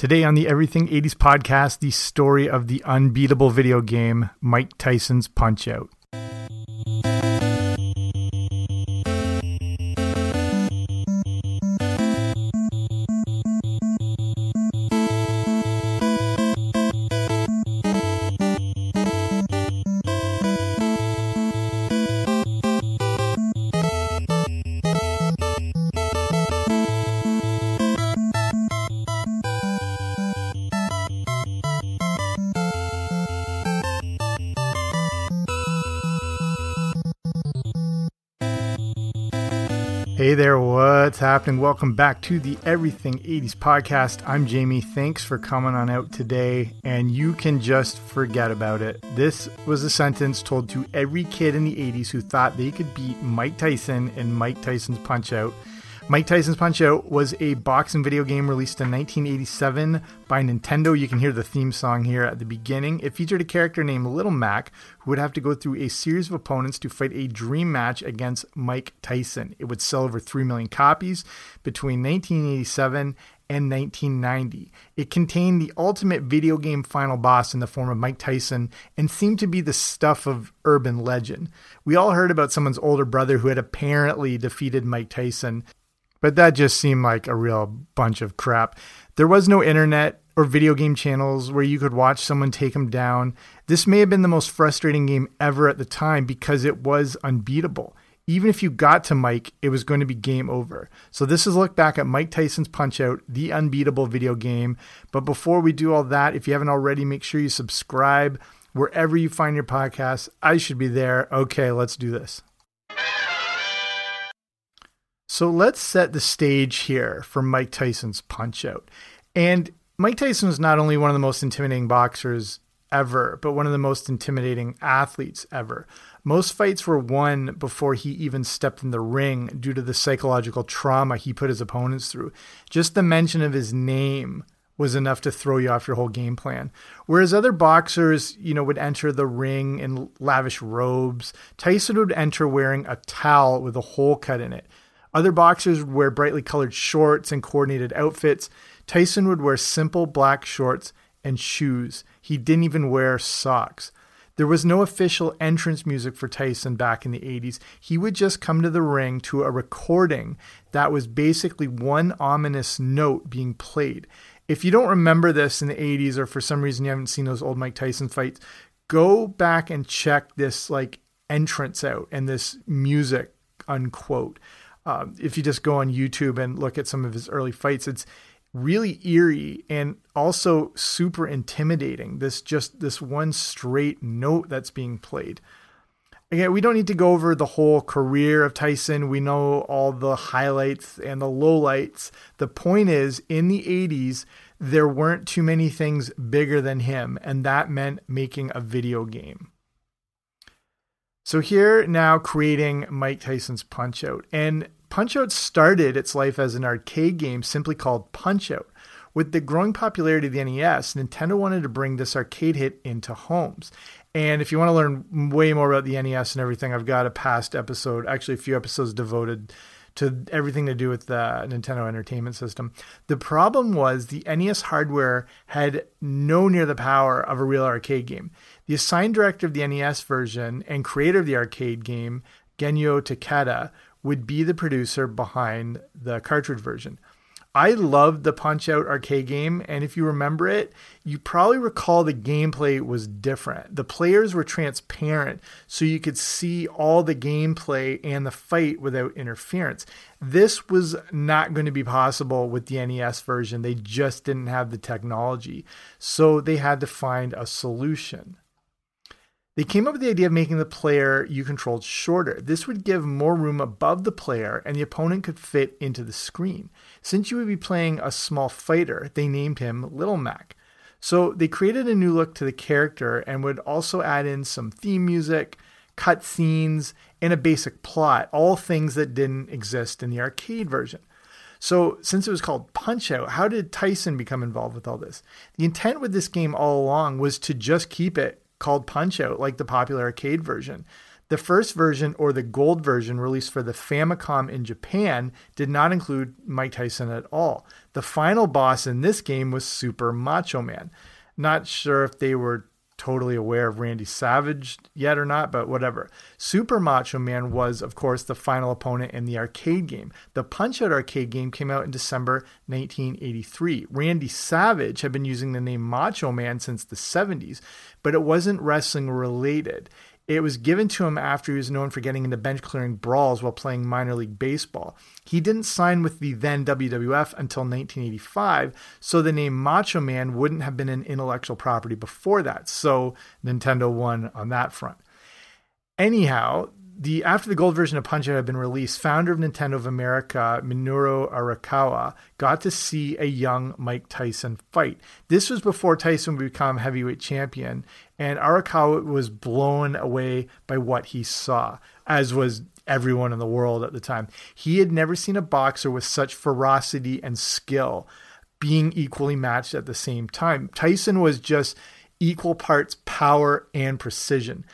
Today on the Everything 80s podcast, the story of the unbeatable video game, Mike Tyson's Punch Out. Hey there, what's happening? Welcome back to the Everything 80s podcast. I'm Jamie. Thanks for coming on out today, and you can just forget about it. This was a sentence told to every kid in the 80s who thought they could beat Mike Tyson in Mike Tyson's Punch Out. Mike Tyson's Punch Out was a boxing video game released in 1987 by Nintendo. You can hear the theme song here at the beginning. It featured a character named Little Mac who would have to go through a series of opponents to fight a dream match against Mike Tyson. It would sell over 3 million copies between 1987 and 1990. It contained the ultimate video game final boss in the form of Mike Tyson and seemed to be the stuff of urban legend. We all heard about someone's older brother who had apparently defeated Mike Tyson but that just seemed like a real bunch of crap. There was no internet or video game channels where you could watch someone take him down. This may have been the most frustrating game ever at the time because it was unbeatable. Even if you got to Mike, it was going to be game over. So, this is a look back at Mike Tyson's Punch Out, the unbeatable video game. But before we do all that, if you haven't already, make sure you subscribe wherever you find your podcast. I should be there. Okay, let's do this. So let's set the stage here for Mike Tyson's Punch Out. And Mike Tyson was not only one of the most intimidating boxers ever, but one of the most intimidating athletes ever. Most fights were won before he even stepped in the ring due to the psychological trauma he put his opponents through. Just the mention of his name was enough to throw you off your whole game plan. Whereas other boxers, you know, would enter the ring in lavish robes, Tyson would enter wearing a towel with a hole cut in it. Other boxers would wear brightly colored shorts and coordinated outfits. Tyson would wear simple black shorts and shoes. He didn't even wear socks. There was no official entrance music for Tyson back in the 80s. He would just come to the ring to a recording that was basically one ominous note being played. If you don't remember this in the 80s or for some reason you haven't seen those old Mike Tyson fights, go back and check this like entrance out and this music unquote um, if you just go on YouTube and look at some of his early fights, it's really eerie and also super intimidating. This just this one straight note that's being played. Again, we don't need to go over the whole career of Tyson. We know all the highlights and the lowlights. The point is, in the 80s, there weren't too many things bigger than him, and that meant making a video game. So here now creating Mike Tyson's Punch Out. And Punch Out started its life as an arcade game simply called Punch Out. With the growing popularity of the NES, Nintendo wanted to bring this arcade hit into homes. And if you want to learn way more about the NES and everything, I've got a past episode, actually a few episodes devoted to everything to do with the Nintendo Entertainment System. The problem was the NES hardware had no near the power of a real arcade game. The assigned director of the NES version and creator of the arcade game, Genyo Takeda, would be the producer behind the cartridge version. I loved the Punch Out arcade game, and if you remember it, you probably recall the gameplay was different. The players were transparent, so you could see all the gameplay and the fight without interference. This was not going to be possible with the NES version. They just didn't have the technology, so they had to find a solution. They came up with the idea of making the player you controlled shorter. This would give more room above the player and the opponent could fit into the screen. Since you would be playing a small fighter, they named him Little Mac. So they created a new look to the character and would also add in some theme music, cut scenes, and a basic plot, all things that didn't exist in the arcade version. So, since it was called Punch Out, how did Tyson become involved with all this? The intent with this game all along was to just keep it called Punch Out, like the popular arcade version. The first version, or the gold version, released for the Famicom in Japan, did not include Mike Tyson at all. The final boss in this game was Super Macho Man. Not sure if they were totally aware of Randy Savage yet or not, but whatever. Super Macho Man was, of course, the final opponent in the arcade game. The Punch Out arcade game came out in December 1983. Randy Savage had been using the name Macho Man since the 70s, but it wasn't wrestling related. It was given to him after he was known for getting into bench clearing brawls while playing minor league baseball. He didn't sign with the then WWF until 1985, so the name Macho Man wouldn't have been an intellectual property before that. So Nintendo won on that front. Anyhow, the after the gold version of Punch Out had been released, founder of Nintendo of America, Minoru Arakawa, got to see a young Mike Tyson fight. This was before Tyson would become heavyweight champion, and Arakawa was blown away by what he saw, as was everyone in the world at the time. He had never seen a boxer with such ferocity and skill being equally matched at the same time. Tyson was just equal parts power and precision.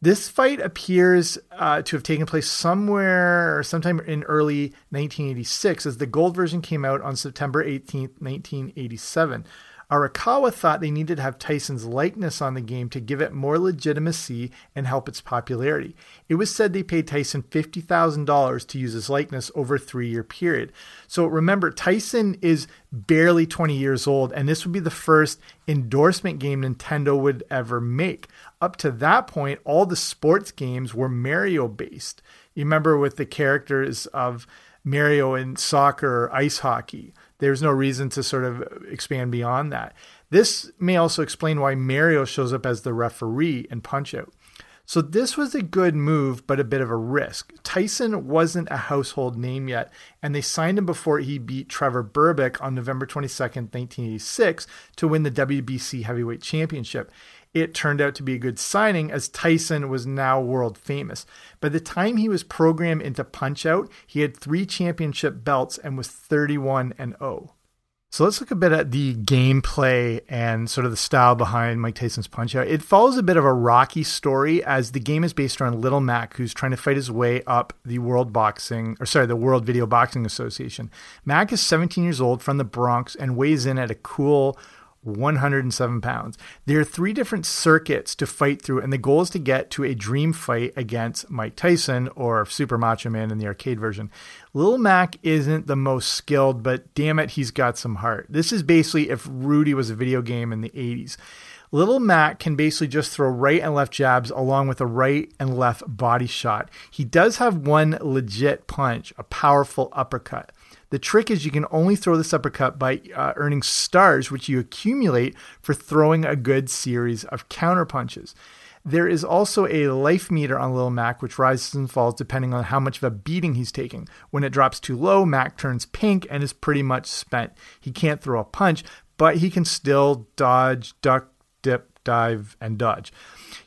This fight appears uh, to have taken place somewhere or sometime in early 1986, as the gold version came out on September 18th, 1987. Arakawa thought they needed to have Tyson's likeness on the game to give it more legitimacy and help its popularity. It was said they paid Tyson $50,000 to use his likeness over a three year period. So remember, Tyson is barely 20 years old, and this would be the first endorsement game Nintendo would ever make. Up to that point, all the sports games were Mario based. You remember with the characters of Mario in soccer or ice hockey there's no reason to sort of expand beyond that. This may also explain why Mario shows up as the referee in Punch Out. So this was a good move, but a bit of a risk. Tyson wasn't a household name yet, and they signed him before he beat Trevor Berbick on November 22nd, 1986, to win the WBC Heavyweight Championship it turned out to be a good signing as Tyson was now world famous. By the time he was programmed into Punch Out, he had three championship belts and was 31 and 0. So let's look a bit at the gameplay and sort of the style behind Mike Tyson's Punch Out. It follows a bit of a rocky story as the game is based around Little Mac, who's trying to fight his way up the World Boxing, or sorry, the World Video Boxing Association. Mac is 17 years old from the Bronx and weighs in at a cool 107 pounds. There are three different circuits to fight through, and the goal is to get to a dream fight against Mike Tyson or Super Macho Man in the arcade version. Lil Mac isn't the most skilled, but damn it, he's got some heart. This is basically if Rudy was a video game in the 80s. Little Mac can basically just throw right and left jabs along with a right and left body shot. He does have one legit punch, a powerful uppercut. The trick is you can only throw this uppercut by uh, earning stars, which you accumulate for throwing a good series of counter punches. There is also a life meter on Lil Mac, which rises and falls depending on how much of a beating he's taking. When it drops too low, Mac turns pink and is pretty much spent. He can't throw a punch, but he can still dodge, duck, dip, dive, and dodge.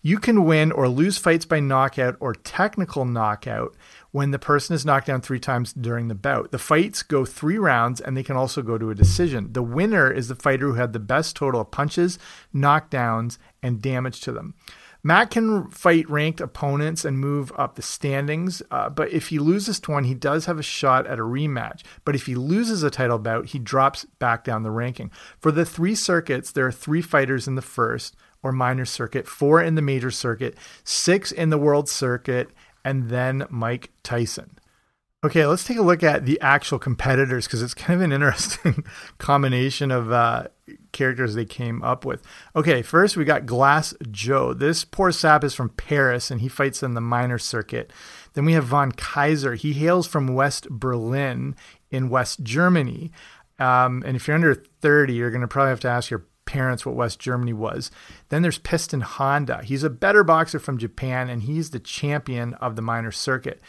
You can win or lose fights by knockout or technical knockout when the person is knocked down three times during the bout. The fights go three rounds and they can also go to a decision. The winner is the fighter who had the best total of punches, knockdowns, and damage to them. Matt can fight ranked opponents and move up the standings, uh, but if he loses to one, he does have a shot at a rematch. But if he loses a title bout, he drops back down the ranking. For the three circuits, there are three fighters in the first or minor circuit, four in the major circuit, six in the world circuit, and then Mike Tyson. Okay, let's take a look at the actual competitors because it's kind of an interesting combination of uh, characters they came up with. Okay, first we got Glass Joe. This poor sap is from Paris and he fights in the minor circuit. Then we have Von Kaiser. He hails from West Berlin in West Germany. Um, and if you're under 30, you're going to probably have to ask your parents what West Germany was. Then there's Piston Honda. He's a better boxer from Japan, and he's the champion of the minor circuit.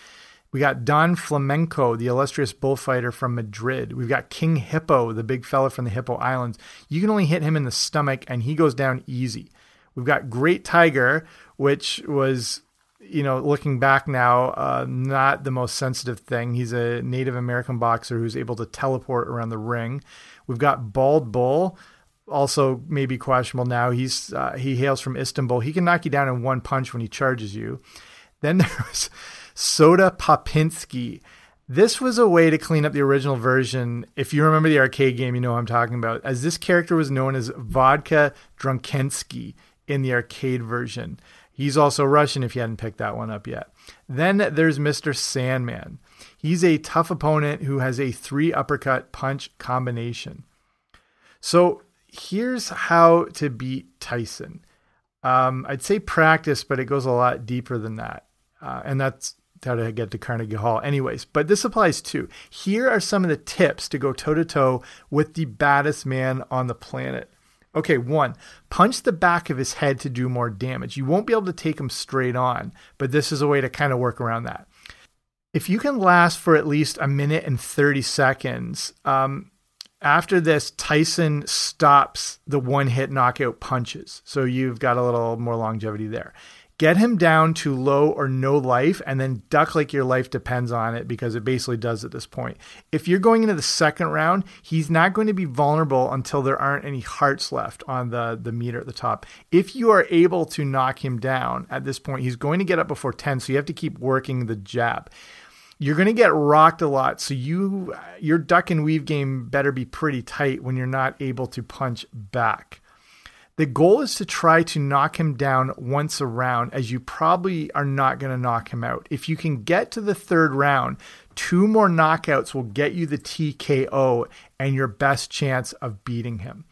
We got Don Flamenco, the illustrious bullfighter from Madrid. We've got King Hippo, the big fella from the Hippo Islands. You can only hit him in the stomach, and he goes down easy. We've got Great Tiger, which was, you know, looking back now, uh, not the most sensitive thing. He's a Native American boxer who's able to teleport around the ring. We've got Bald Bull, also maybe questionable now. He's uh, he hails from Istanbul. He can knock you down in one punch when he charges you. Then there's Soda Popinski. This was a way to clean up the original version. If you remember the arcade game, you know what I'm talking about. As this character was known as Vodka Drunkenski in the arcade version. He's also Russian if you hadn't picked that one up yet. Then there's Mr. Sandman. He's a tough opponent who has a three uppercut punch combination. So here's how to beat Tyson. Um, I'd say practice, but it goes a lot deeper than that. Uh, and that's how to get to Carnegie Hall, anyways. But this applies too. Here are some of the tips to go toe to toe with the baddest man on the planet. Okay, one, punch the back of his head to do more damage. You won't be able to take him straight on, but this is a way to kind of work around that. If you can last for at least a minute and 30 seconds, um, after this, Tyson stops the one hit knockout punches. So you've got a little more longevity there. Get him down to low or no life and then duck like your life depends on it because it basically does at this point. If you're going into the second round, he's not going to be vulnerable until there aren't any hearts left on the, the meter at the top. If you are able to knock him down at this point, he's going to get up before 10, so you have to keep working the jab you're going to get rocked a lot. So you your duck and weave game better be pretty tight when you're not able to punch back. The goal is to try to knock him down once a round, as you probably are not going to knock him out. If you can get to the third round, two more knockouts will get you the TKO and your best chance of beating him.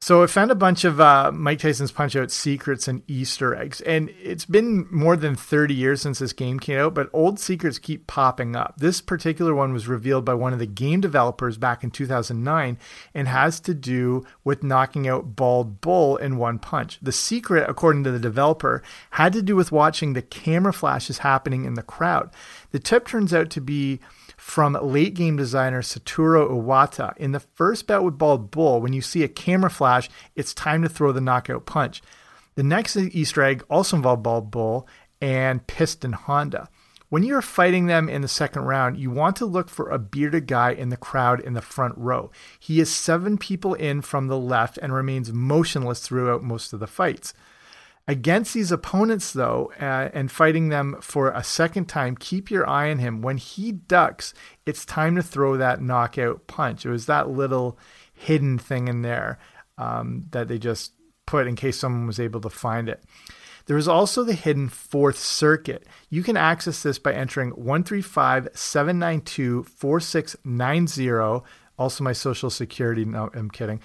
So I found a bunch of uh, Mike Tyson's Punch Out secrets and Easter eggs, and it's been more than 30 years since this game came out, but old secrets keep popping up. This particular one was revealed by one of the game developers back in 2009 and has to do with knocking out Bald Bull in one punch. The secret, according to the developer, had to do with watching the camera flashes happening in the crowd. The tip turns out to be from late game designer Satoru Iwata. In the first bout with Bald Bull, when you see a camera flash, it's time to throw the knockout punch. The next Easter egg also involved Bald Bull and Piston Honda. When you're fighting them in the second round, you want to look for a bearded guy in the crowd in the front row. He is seven people in from the left and remains motionless throughout most of the fights. Against these opponents, though, uh, and fighting them for a second time, keep your eye on him. When he ducks, it's time to throw that knockout punch. It was that little hidden thing in there um, that they just put in case someone was able to find it. There is also the hidden fourth circuit. You can access this by entering 135 792 4690. Also, my social security. No, I'm kidding.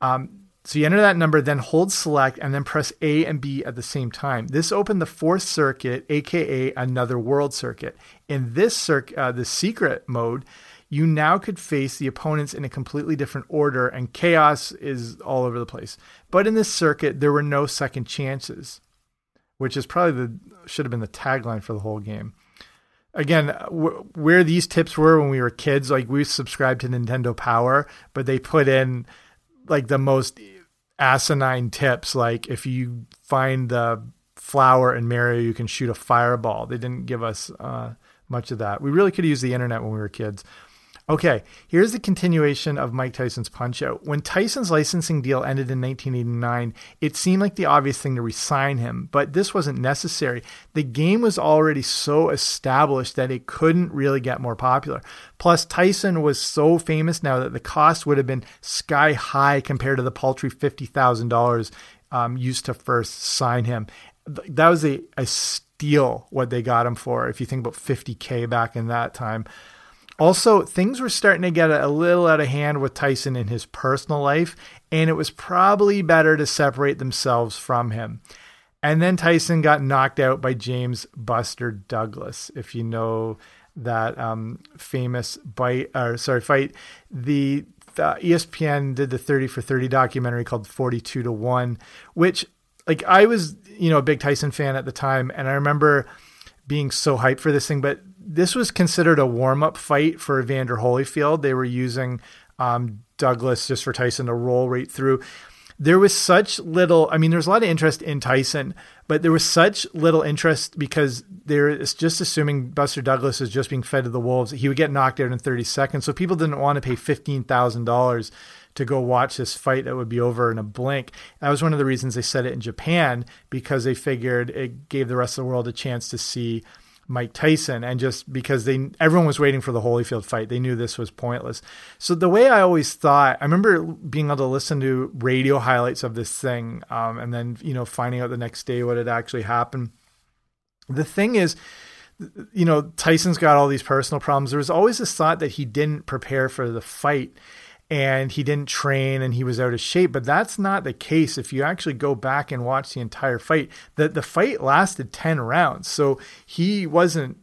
Um, so you enter that number, then hold select, and then press A and B at the same time. This opened the fourth circuit, aka another world circuit. In this circuit, uh, the secret mode, you now could face the opponents in a completely different order, and chaos is all over the place. But in this circuit, there were no second chances, which is probably the should have been the tagline for the whole game. Again, where these tips were when we were kids, like we subscribed to Nintendo Power, but they put in like the most asinine tips like if you find the flower in Mario you can shoot a fireball. They didn't give us uh, much of that. We really could use the internet when we were kids. Okay, here's the continuation of Mike Tyson's Punch Out. When Tyson's licensing deal ended in 1989, it seemed like the obvious thing to resign him, but this wasn't necessary. The game was already so established that it couldn't really get more popular. Plus, Tyson was so famous now that the cost would have been sky high compared to the paltry $50,000 um, used to first sign him. That was a, a steal what they got him for, if you think about 50K back in that time. Also, things were starting to get a little out of hand with Tyson in his personal life, and it was probably better to separate themselves from him. And then Tyson got knocked out by James Buster Douglas, if you know that um, famous bite or sorry fight. The, the ESPN did the 30 for 30 documentary called 42 to 1, which like I was, you know, a big Tyson fan at the time, and I remember being so hyped for this thing, but this was considered a warm up fight for Evander Holyfield. They were using um, Douglas just for Tyson to roll right through. There was such little, I mean, there's a lot of interest in Tyson, but there was such little interest because they're just assuming Buster Douglas is just being fed to the Wolves. He would get knocked out in 30 seconds. So people didn't want to pay $15,000 to go watch this fight that would be over in a blink. That was one of the reasons they set it in Japan because they figured it gave the rest of the world a chance to see Mike Tyson and just because they everyone was waiting for the Holyfield fight, they knew this was pointless. So the way I always thought, I remember being able to listen to radio highlights of this thing, um, and then you know finding out the next day what had actually happened. The thing is, you know, Tyson's got all these personal problems. There was always this thought that he didn't prepare for the fight and he didn't train and he was out of shape. But that's not the case. If you actually go back and watch the entire fight, that the fight lasted 10 rounds. So he wasn't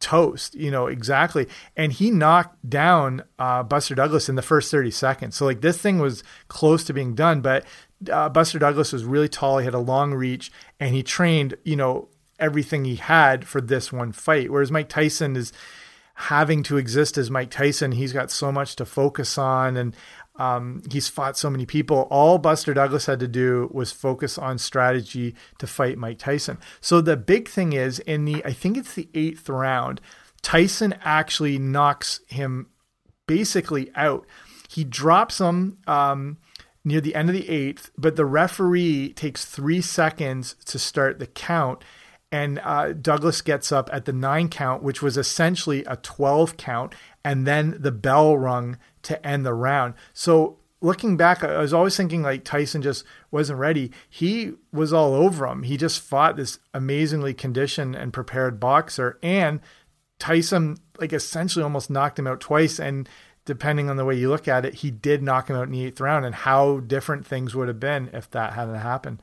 toast, you know, exactly. And he knocked down uh, Buster Douglas in the first 30 seconds. So like this thing was close to being done, but uh, Buster Douglas was really tall. He had a long reach and he trained, you know, everything he had for this one fight. Whereas Mike Tyson is, having to exist as Mike Tyson. He's got so much to focus on and um, he's fought so many people. All Buster Douglas had to do was focus on strategy to fight Mike Tyson. So the big thing is in the, I think it's the eighth round, Tyson actually knocks him basically out. He drops him um, near the end of the eighth, but the referee takes three seconds to start the count and uh, Douglas gets up at the nine count, which was essentially a 12 count, and then the bell rung to end the round. So looking back, I was always thinking like Tyson just wasn't ready. He was all over him. He just fought this amazingly conditioned and prepared boxer, and Tyson like essentially almost knocked him out twice. And depending on the way you look at it, he did knock him out in the eighth round. And how different things would have been if that hadn't happened.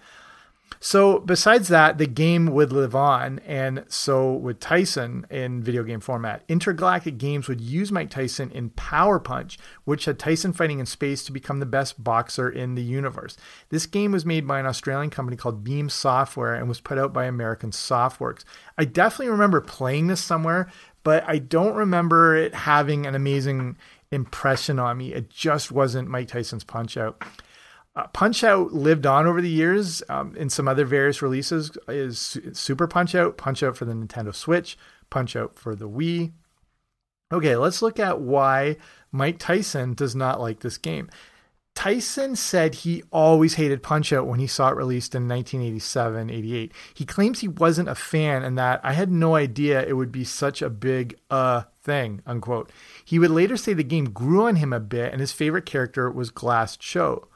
So, besides that, the game would live on, and so would Tyson in video game format. Intergalactic Games would use Mike Tyson in Power Punch, which had Tyson fighting in space to become the best boxer in the universe. This game was made by an Australian company called Beam Software and was put out by American Softworks. I definitely remember playing this somewhere, but I don't remember it having an amazing impression on me. It just wasn't Mike Tyson's Punch Out. Uh, Punch Out lived on over the years um, in some other various releases. Is Super Punch Out, Punch Out for the Nintendo Switch, Punch Out for the Wii. Okay, let's look at why Mike Tyson does not like this game. Tyson said he always hated Punch Out when he saw it released in 1987 88. He claims he wasn't a fan and that I had no idea it would be such a big uh thing, unquote. He would later say the game grew on him a bit and his favorite character was Glass Joe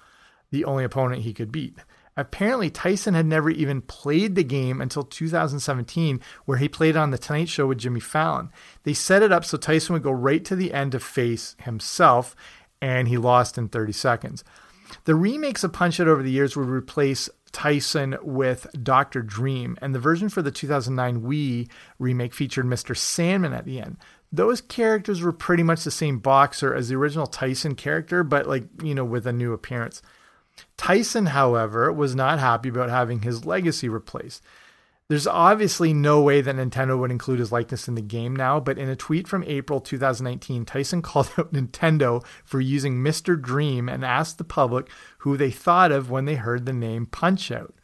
the only opponent he could beat. Apparently, Tyson had never even played the game until 2017, where he played on The Tonight Show with Jimmy Fallon. They set it up so Tyson would go right to the end to face himself, and he lost in 30 seconds. The remakes of Punch Out over the years would replace Tyson with Dr. Dream, and the version for the 2009 Wii remake featured Mr. Sandman at the end. Those characters were pretty much the same boxer as the original Tyson character, but like, you know, with a new appearance. Tyson, however, was not happy about having his legacy replaced. There's obviously no way that Nintendo would include his likeness in the game now, but in a tweet from April 2019, Tyson called out Nintendo for using Mr. Dream and asked the public who they thought of when they heard the name Punch Out.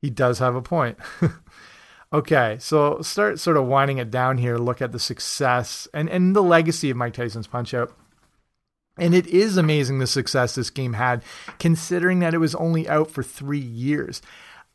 He does have a point. okay, so start sort of winding it down here, look at the success and, and the legacy of Mike Tyson's Punch Out. And it is amazing the success this game had, considering that it was only out for three years.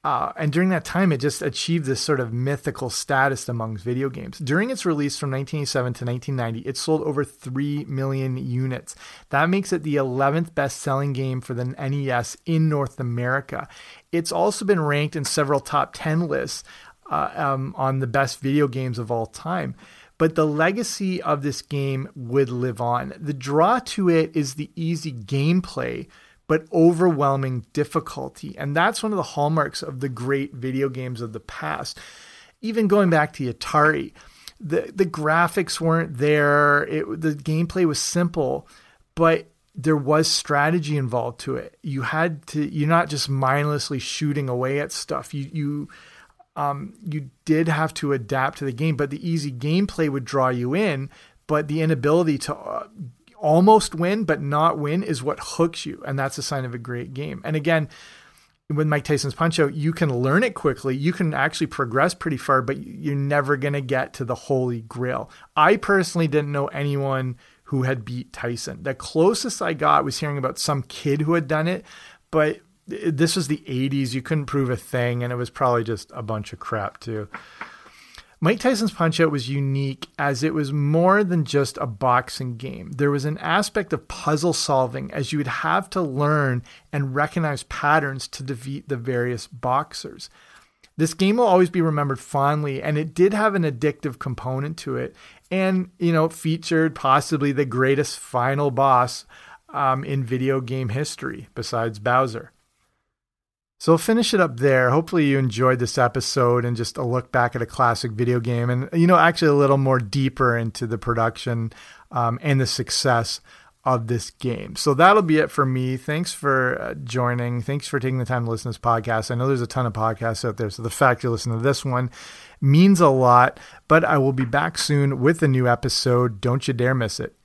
Uh, and during that time, it just achieved this sort of mythical status amongst video games. During its release from 1987 to 1990, it sold over 3 million units. That makes it the 11th best selling game for the NES in North America. It's also been ranked in several top 10 lists uh, um, on the best video games of all time but the legacy of this game would live on. The draw to it is the easy gameplay, but overwhelming difficulty. And that's one of the hallmarks of the great video games of the past. Even going back to Atari, the, the graphics weren't there, it, the gameplay was simple, but there was strategy involved to it. You had to, you're not just mindlessly shooting away at stuff. You, you, um, you did have to adapt to the game, but the easy gameplay would draw you in. But the inability to uh, almost win but not win is what hooks you, and that's a sign of a great game. And again, with Mike Tyson's Punch Out, you can learn it quickly. You can actually progress pretty far, but you're never going to get to the holy grail. I personally didn't know anyone who had beat Tyson. The closest I got was hearing about some kid who had done it, but this was the 80s. You couldn't prove a thing, and it was probably just a bunch of crap, too. Mike Tyson's Punch Out was unique as it was more than just a boxing game. There was an aspect of puzzle solving as you would have to learn and recognize patterns to defeat the various boxers. This game will always be remembered fondly, and it did have an addictive component to it, and you know featured possibly the greatest final boss um, in video game history besides Bowser. So we'll finish it up there. Hopefully you enjoyed this episode and just a look back at a classic video game and, you know, actually a little more deeper into the production um, and the success of this game. So that'll be it for me. Thanks for uh, joining. Thanks for taking the time to listen to this podcast. I know there's a ton of podcasts out there. So the fact you listen to this one means a lot, but I will be back soon with a new episode. Don't you dare miss it.